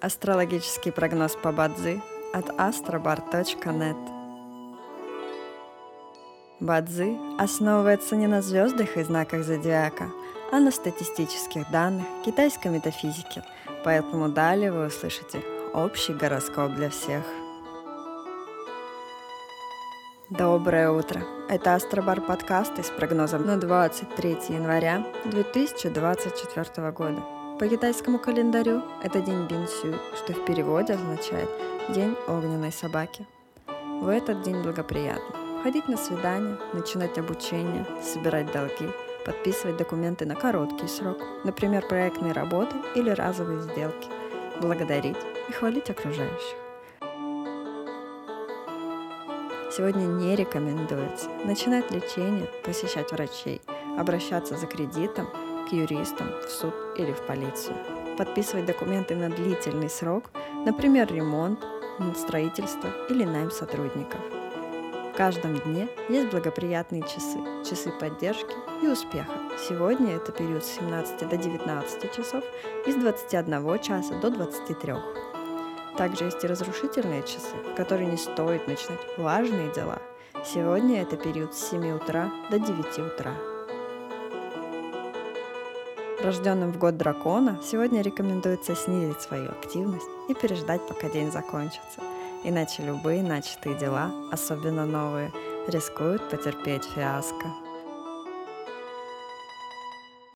Астрологический прогноз по Бадзи от astrobar.net Бадзи основывается не на звездах и знаках зодиака, а на статистических данных китайской метафизики, поэтому далее вы услышите общий гороскоп для всех. Доброе утро! Это Астробар подкасты с прогнозом на 23 января 2024 года. По китайскому календарю это день Бинсю, что в переводе означает «день огненной собаки». В этот день благоприятно ходить на свидания, начинать обучение, собирать долги, подписывать документы на короткий срок, например, проектные работы или разовые сделки, благодарить и хвалить окружающих. Сегодня не рекомендуется начинать лечение, посещать врачей, обращаться за кредитом к юристам, в суд или в полицию. Подписывать документы на длительный срок, например, ремонт, строительство или найм сотрудников. В каждом дне есть благоприятные часы, часы поддержки и успеха. Сегодня это период с 17 до 19 часов и с 21 часа до 23. Также есть и разрушительные часы, в которые не стоит начинать важные дела. Сегодня это период с 7 утра до 9 утра. Рожденным в год дракона сегодня рекомендуется снизить свою активность и переждать, пока день закончится. Иначе любые начатые дела, особенно новые, рискуют потерпеть фиаско.